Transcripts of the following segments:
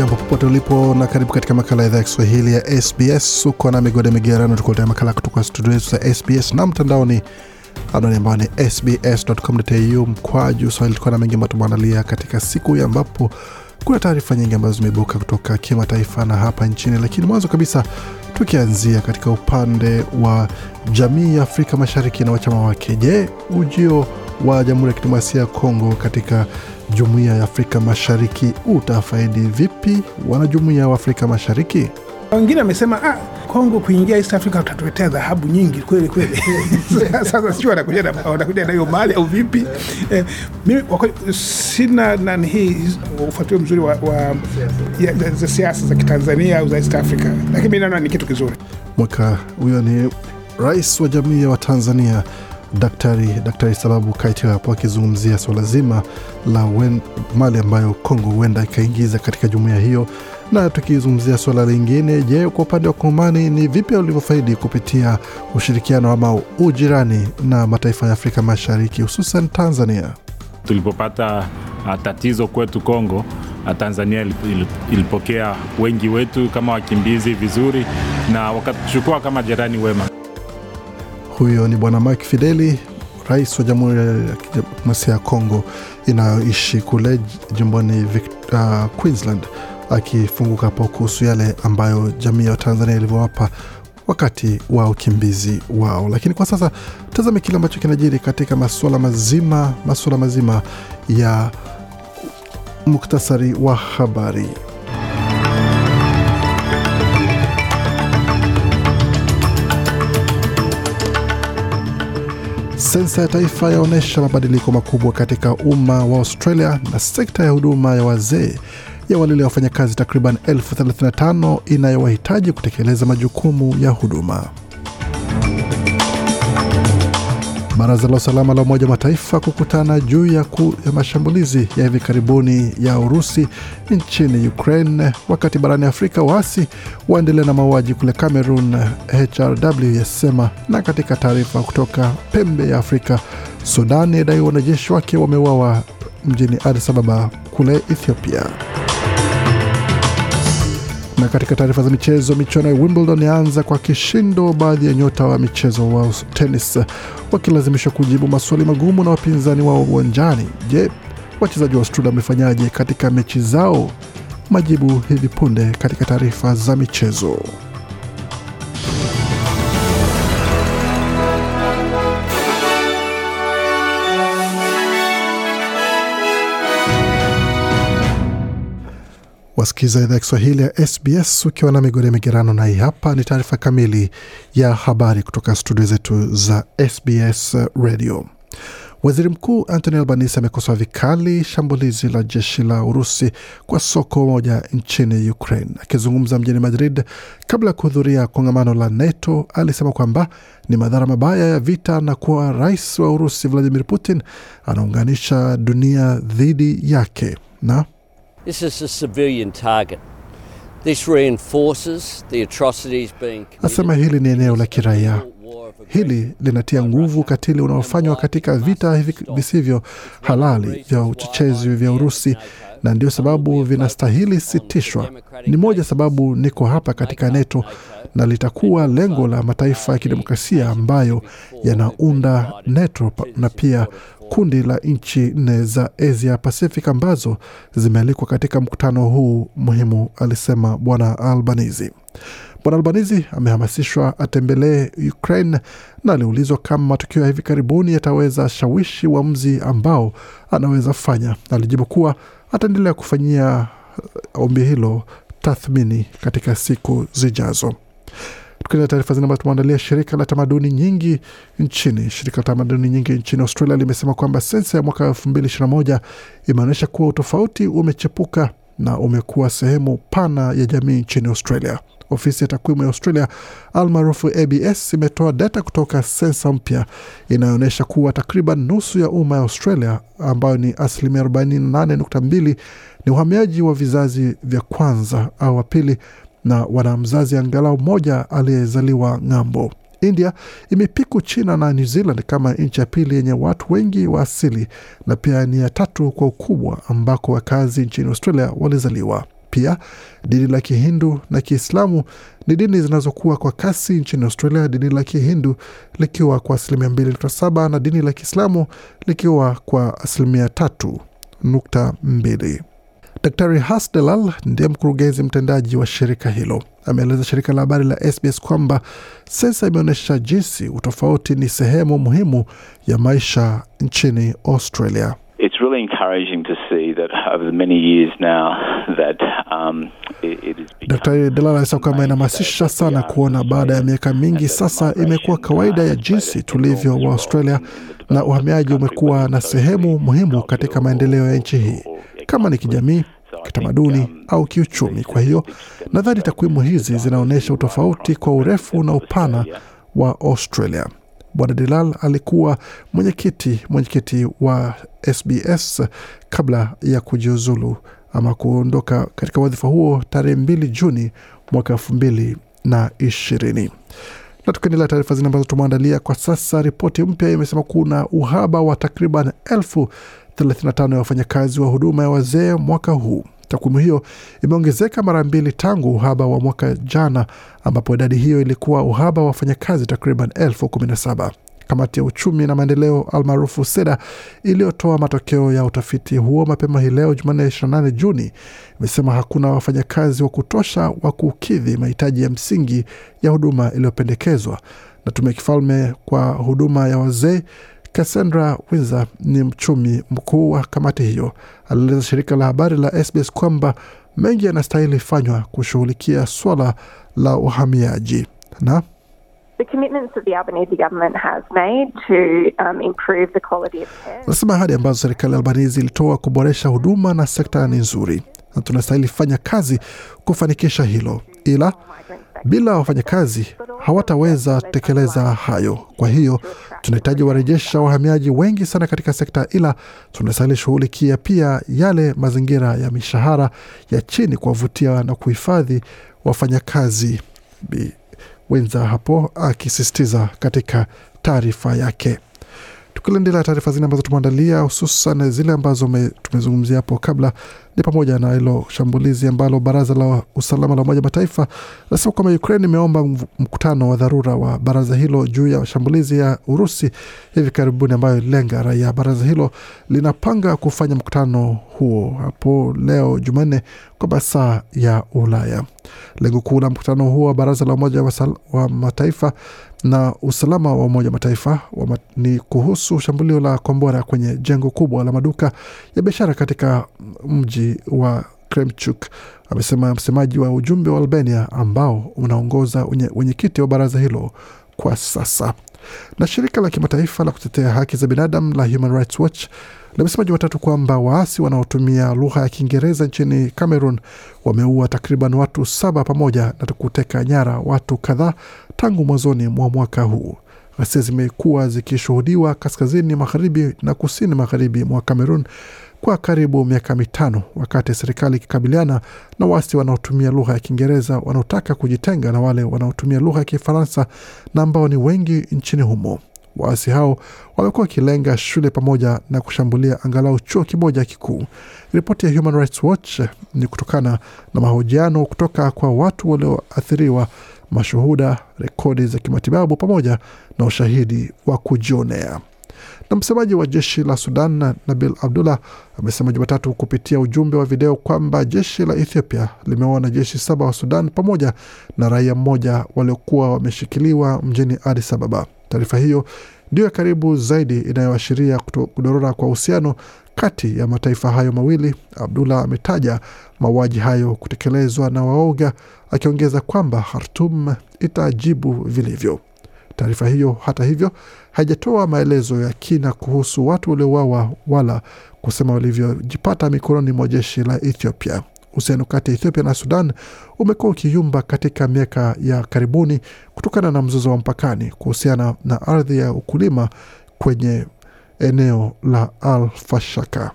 Jambo popote ulipo na karibu katika makala ya idhaa ya Kiswahili ya SBS. Uko na migode migerano, tukuletea makala kutoka studio zetu za SBS na mtandaoni, anwani ambayo ni sbs.com.au mkwaju swahili. Tukuwa na mengi ambayo tumeandalia katika siku hii ambapo kuna taarifa nyingi ambazo zimeibuka kutoka kimataifa na hapa nchini, lakini mwanzo kabisa tukianzia katika upande wa jamii ya Afrika Mashariki na wachama wake. Je, ujio wa Jamhuri ya Kidemokrasia ya Kongo katika Jumuiya ya Afrika Mashariki utafaidi vipi wanajumuiya wa Afrika Mashariki? Wengine wamesema ah, Kongo kuingia East Africa utatuletea dhahabu nyingi kweli kweli. Sasa sijui wanakuja na hiyo mali au vipi? Eh, mimi kwa kweli sina nani hii ufuatio mzuri wa, wa ya, za siasa za Kitanzania au za East Africa, lakini mimi naona ni kitu kizuri. Mwaka huyo ni rais wa jamii wa Tanzania Daktari Daktari Sababu Kaiti hapo akizungumzia swala zima la wen, mali ambayo Kongo huenda ikaingiza katika jumuiya hiyo. Na tukizungumzia suala lingine, je, kwa upande wa Kongomani ni vipi walivyofaidi kupitia ushirikiano ama ujirani na mataifa ya Afrika Mashariki hususan Tanzania? Tulipopata uh, tatizo kwetu Kongo, uh, Tanzania ilipokea wengi wetu kama wakimbizi vizuri na wakatuchukua kama jirani wema. Huyo ni Bwana Mike Fideli, rais wa Jamhuri ya Kidemokrasia ya Kongo inayoishi kule jimboni uh, Queensland, akifunguka hapo kuhusu yale ambayo jamii ya Tanzania ilivyowapa wakati wa ukimbizi wao. Lakini kwa sasa tazame kile ambacho kinajiri katika masuala mazima masuala mazima ya muktasari wa habari. Sensa ya taifa yaonyesha mabadiliko makubwa katika umma wa Australia na sekta ya huduma ya wazee ya walile wafanyakazi takriban elfu 35 inayowahitaji kutekeleza majukumu ya huduma. Baraza la usalama la Umoja wa Mataifa kukutana juu ya, ku, ya mashambulizi ya hivi karibuni ya Urusi nchini Ukraine, wakati barani Afrika waasi waendelea na mauaji kule Cameroon, HRW yasema. Na katika taarifa kutoka pembe ya Afrika, Sudani yadai wanajeshi wake wameuawa mjini Addis Ababa kule Ethiopia. Na katika taarifa za michezo, michuano ya Wimbledon yaanza kwa kishindo, baadhi ya nyota wa michezo wa tenis wakilazimishwa kujibu maswali magumu na wapinzani wao uwanjani. Je, wachezaji wa Australia wamefanyaje katika mechi zao? Majibu hivi punde katika taarifa za michezo. Wasikiza idhaa ya Kiswahili ya SBS ukiwa na migode migerano, na hii hapa ni taarifa kamili ya habari kutoka studio zetu za SBS Radio. Waziri Mkuu Anthony Albanese amekosoa vikali shambulizi la jeshi la Urusi kwa soko moja nchini Ukraine. Akizungumza mjini Madrid kabla ya kuhudhuria kongamano la NATO, alisema kwamba ni madhara mabaya ya vita na kuwa rais wa Urusi Vladimir Putin anaunganisha dunia dhidi yake na This is a civilian target. This reinforces the atrocities being Asema hili ni eneo la kiraia. Hili linatia nguvu ukatili unaofanywa katika vita visivyo halali vya uchochezi vya Urusi, na ndio sababu vinastahili sitishwa. Ni moja sababu niko hapa katika NATO, na litakuwa lengo la mataifa ya kidemokrasia ambayo yanaunda NATO na pia kundi la nchi nne za Asia Pacific ambazo zimealikwa katika mkutano huu muhimu, alisema Bwana Albanizi. Bwana Albanizi amehamasishwa atembelee Ukraine na aliulizwa kama matukio ya hivi karibuni yataweza shawishi uamuzi ambao anaweza fanya. Alijibu kuwa ataendelea kufanyia ombi hilo tathmini katika siku zijazo. Tukiendelea taarifa zingine tumeandalia, shirika la tamaduni nyingi nchini shirika la tamaduni nyingi nchini Australia limesema kwamba sensa ya mwaka elfu mbili ishirini na moja imeonyesha kuwa utofauti umechepuka na umekuwa sehemu pana ya jamii nchini Australia. Ofisi ya takwimu ya Australia almaarufu ABS imetoa data kutoka sensa mpya inayoonyesha kuwa takriban nusu ya umma ya Australia ambayo ni asilimia 48.2 ni uhamiaji wa vizazi vya kwanza au wa pili na wana mzazi angalau mmoja aliyezaliwa ng'ambo. India imepiku China na New Zealand kama nchi ya pili yenye watu wengi wa asili na pia ni ya tatu kwa ukubwa ambako wakazi nchini Australia walizaliwa. Pia dini la Kihindu na Kiislamu ni dini zinazokuwa kwa kasi nchini Australia, dini la Kihindu likiwa kwa asilimia 2.7 na dini la Kiislamu likiwa kwa asilimia 3.2. Daktari Has Delal ndiye mkurugenzi mtendaji wa shirika hilo. Ameeleza shirika la habari la SBS kwamba sensa imeonyesha jinsi utofauti ni sehemu muhimu ya maisha nchini Australia. It's really encouraging to see that over the many years now that um, it, it is Daktari Delala anasema kwamba inahamasisha sana kuona baada ya miaka mingi sasa imekuwa kawaida ya jinsi tulivyo wa Australia na uhamiaji umekuwa na sehemu muhimu katika maendeleo ya nchi hii, kama ni kijamii, kitamaduni au kiuchumi. Kwa hiyo nadhani takwimu hizi zinaonyesha utofauti kwa urefu na upana wa Australia. Bwana Delal alikuwa mwenyekiti mwenyekiti wa SBS kabla ya kujiuzulu ama kuondoka katika wadhifa huo tarehe mbili Juni mwaka elfu mbili na ishirini. Na tukiendelea taarifa zile ambazo tumeandalia kwa sasa, ripoti mpya imesema kuna uhaba wa takriban elfu 35 ya wafanyakazi wa huduma ya wazee mwaka huu. Takwimu hiyo imeongezeka mara mbili tangu uhaba wa mwaka jana, ambapo idadi hiyo ilikuwa uhaba wa wafanyakazi takriban elfu kumi na saba. Kamati ya uchumi na maendeleo almaarufu SEDA iliyotoa matokeo ya utafiti huo mapema hii leo Jumanne 28 Juni imesema hakuna wafanyakazi wa kutosha wa kukidhi mahitaji ya msingi ya huduma iliyopendekezwa na tume ya kifalme kwa huduma ya wazee. Cassandra Windsor ni mchumi mkuu wa kamati hiyo, alieleza shirika la habari la SBS kwamba mengi yanastahili fanywa kushughulikia swala la uhamiaji. Na? The commitments that the Albanese government has made to um, improve the quality of care. Anasema ahadi ambazo serikali ya Albanizi ilitoa kuboresha huduma na sekta ni nzuri, na tunastahili fanya kazi kufanikisha hilo, ila bila wafanyakazi hawataweza tekeleza hayo. Kwa hiyo tunahitaji warejesha wahamiaji wengi sana katika sekta, ila tunastahili shughulikia pia yale mazingira ya mishahara ya chini, kuwavutia na kuhifadhi wafanyakazi. Wenza hapo akisisitiza katika taarifa yake. Tukiendelea taarifa zingine ambazo tumeandalia hususan zile ambazo tumezungumzia hapo kabla ni pamoja na hilo shambulizi ambalo baraza la usalama la Umoja Mataifa linasema kwamba Ukraine imeomba mkutano wa dharura wa baraza hilo juu ya shambulizi ya Urusi hivi karibuni ambayo ililenga raia. Baraza hilo linapanga kufanya mkutano huo hapo leo Jumanne kwa masaa ya Ulaya. Lengo kuu la mkutano huo wa baraza la Umoja wa Mataifa na usalama wa Umoja Mataifa wa ni kuhusu shambulio la kombora kwenye jengo kubwa la maduka ya biashara katika mji wa Kremchuk, amesema msemaji wa ujumbe wa Albania ambao unaongoza wenyekiti wa baraza hilo kwa sasa. Na shirika la kimataifa la kutetea haki za binadamu la Human Rights Watch limesema Jumatatu kwamba waasi wanaotumia lugha ya Kiingereza nchini Cameroon wameua takriban watu saba pamoja na kuteka nyara watu kadhaa tangu mwanzoni mwa mwaka huu. Ghasia zimekuwa zikishuhudiwa kaskazini magharibi na kusini magharibi mwa Cameroon kwa karibu miaka mitano, wakati serikali ikikabiliana na waasi wanaotumia lugha ya Kiingereza wanaotaka kujitenga na wale wanaotumia lugha ya Kifaransa na ambao ni wengi nchini humo. Waasi hao wamekuwa wakilenga shule pamoja na kushambulia angalau chuo kimoja kikuu. Ripoti ya Human Rights Watch ni kutokana na mahojiano kutoka kwa watu walioathiriwa, mashuhuda, rekodi za kimatibabu pamoja na ushahidi wa kujionea. Na msemaji wa jeshi la Sudan Nabil Abdullah amesema Jumatatu kupitia ujumbe wa video kwamba jeshi la Ethiopia limeua wanajeshi saba wa Sudan pamoja na raia mmoja waliokuwa wameshikiliwa mjini Addis Ababa. Taarifa hiyo ndiyo ya karibu zaidi inayoashiria kudorora kwa uhusiano kati ya mataifa hayo mawili. Abdullah ametaja mauaji hayo kutekelezwa na waoga, akiongeza kwamba Khartoum itajibu vilivyo. Taarifa hiyo hata hivyo haijatoa maelezo ya kina kuhusu watu waliouawa wala kusema walivyojipata mikononi mwa jeshi la Ethiopia. Uhusiano kati ya Ethiopia na Sudan umekuwa ukiyumba katika miaka ya karibuni kutokana na mzozo wa mpakani kuhusiana na ardhi ya ukulima kwenye eneo la Al Fashaka.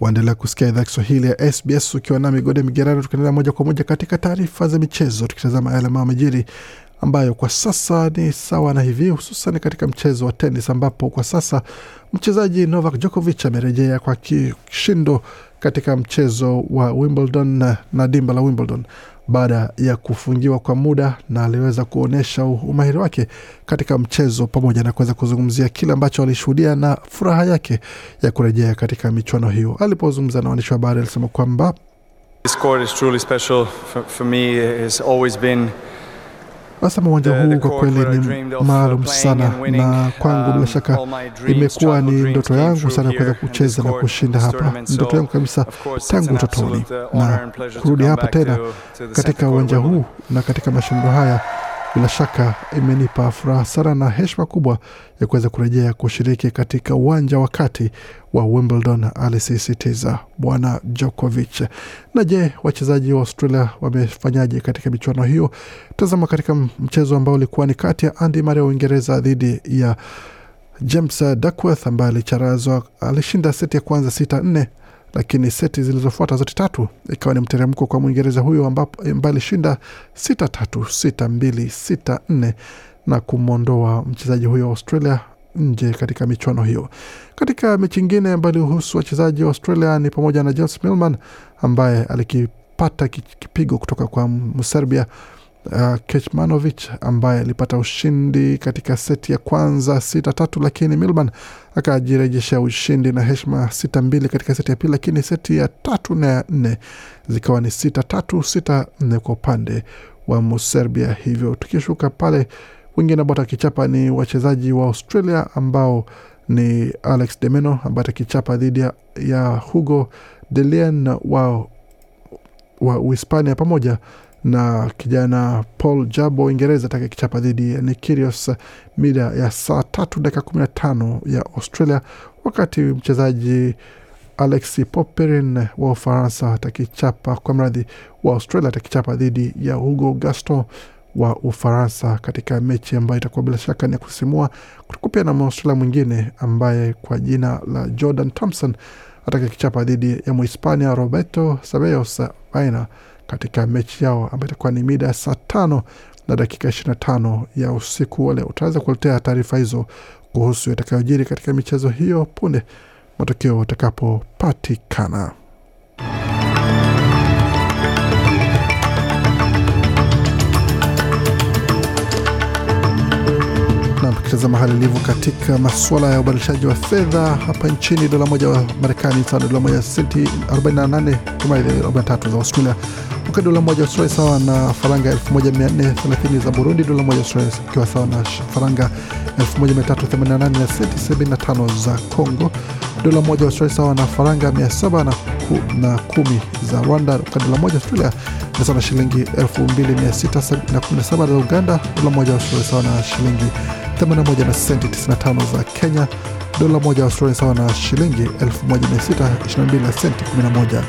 Waendelea kusikia idhaa Kiswahili ya SBS ukiwa na migode Migerano, tukiendelea moja kwa moja katika taarifa za michezo, tukitazama yale ambayo amejiri ambayo kwa sasa ni sawa na hivi, hususan katika mchezo wa tenis ambapo kwa sasa mchezaji Novak Djokovic amerejea kwa kishindo katika mchezo wa Wimbledon na, dimba la Wimbledon baada ya kufungiwa kwa muda, na aliweza kuonyesha umahiri wake katika mchezo pamoja na kuweza kuzungumzia kile ambacho alishuhudia na furaha yake ya kurejea katika michuano hiyo. Alipozungumza na waandishi wa habari, alisema kwamba Nasema uwanja huu kwa kweli ni maalum sana na kwangu bila Um, shaka my dreams, imekuwa ni ndoto yangu sana kuweza kucheza na kushinda hapa. Ndoto yangu kabisa tangu utotoni, na kurudi hapa tena katika uwanja huu na katika mashindano haya bila shaka imenipa furaha sana na heshima kubwa ya kuweza kurejea kushiriki katika uwanja wa kati wa Wimbledon, alisisitiza bwana Djokovic. Na je, wachezaji wa Australia wamefanyaje katika michuano hiyo? Tazama katika mchezo ambao ulikuwa ni kati ya Andy Murray wa Uingereza dhidi ya James Duckworth ambaye alicharazwa, alishinda seti ya kwanza sita nne lakini seti zilizofuata zote tatu ikawa ni mteremko kwa Mwingereza huyo ambaye alishinda sita tatu sita mbili sita nne na kumwondoa mchezaji huyo wa Australia nje katika michuano hiyo. Katika mechi ingine ambayo ilihusu wachezaji wa Australia ni pamoja na James Milman ambaye alikipata kipigo kutoka kwa Mserbia uh, Kecmanovic ambaye alipata ushindi katika seti ya kwanza sita tatu, lakini Milman akajirejeshea ushindi na heshima sita mbili katika seti ya pili, lakini seti ya tatu na ya nne zikawa ni sita tatu sita nne kwa upande wa Muserbia. Hivyo tukishuka pale, wengine ambao atakichapa ni wachezaji wa Australia ambao ni Alex Demeno ambaye atakichapa dhidi ya, ya Hugo Delien wa wa Uhispania pamoja na kijana Paul Jabo Uingereza atakakichapa dhidi ya Nikirios mida ya saa tatu dakika kumi na tano ya Australia, wakati mchezaji Alexi Popperin wa Ufaransa atakichapa kwa mradhi wa Australia atakichapa dhidi ya Hugo Gaston wa Ufaransa katika mechi ambayo itakuwa bila shaka ni ya kusisimua. Kutakuwa pia na Mwaustralia mwingine ambaye kwa jina la Jordan Thompson atakakichapa dhidi ya Mhispania Roberto Sabeos Baena katika mechi yao ambayo itakuwa ni mida ya saa tano na dakika 25 ya usiku wa leo. Utaweza kuletea taarifa hizo kuhusu yatakayojiri katika michezo hiyo punde matokeo yatakapopatikana. na tukitazama hali ilivyo katika masuala ya ubadilishaji wa fedha hapa nchini, dola moja wa Marekani sawa na dola moja senti 48 kama ile 43 za Australia, wakati dola moja Australia sawa na faranga 1430 za Burundi, dola moja Australia ikiwa sawa na faranga 1388 na senti 75 za Congo, dola moja Australia sawa na faranga 710 na, ku, na kumi za Rwanda, dola moja Australia ni sawa na shilingi 2617 za Uganda, dola moja Australia sawa na shilingi 81 na senti 95 za Kenya, dola moja Australia sawa na shilingi 1622 na senti 11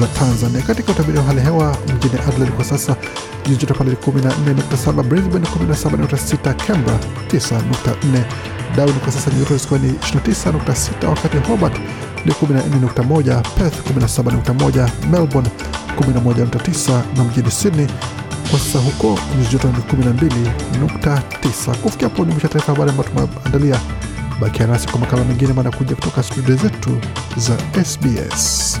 za Tanzania. Katika utabiri wa hali hewa mjini Adelaide kwa sasa jiji joto pale 14.7, Brisbane 17.6, Canberra 9.4, Darwin kwa sasa nyuzi joto zikiwa ni 29.6, wakati Hobart ni 14.1, Perth 17.1, Melbourne 11.9 na mjini Sydney kwa sasa huko nyuzi joto ni 12.9. Kufikia hapo ni mwisho taarifa habari ambayo tumeandalia. Bakia nasi kwa makala mengine manakuja kutoka studio zetu za SBS.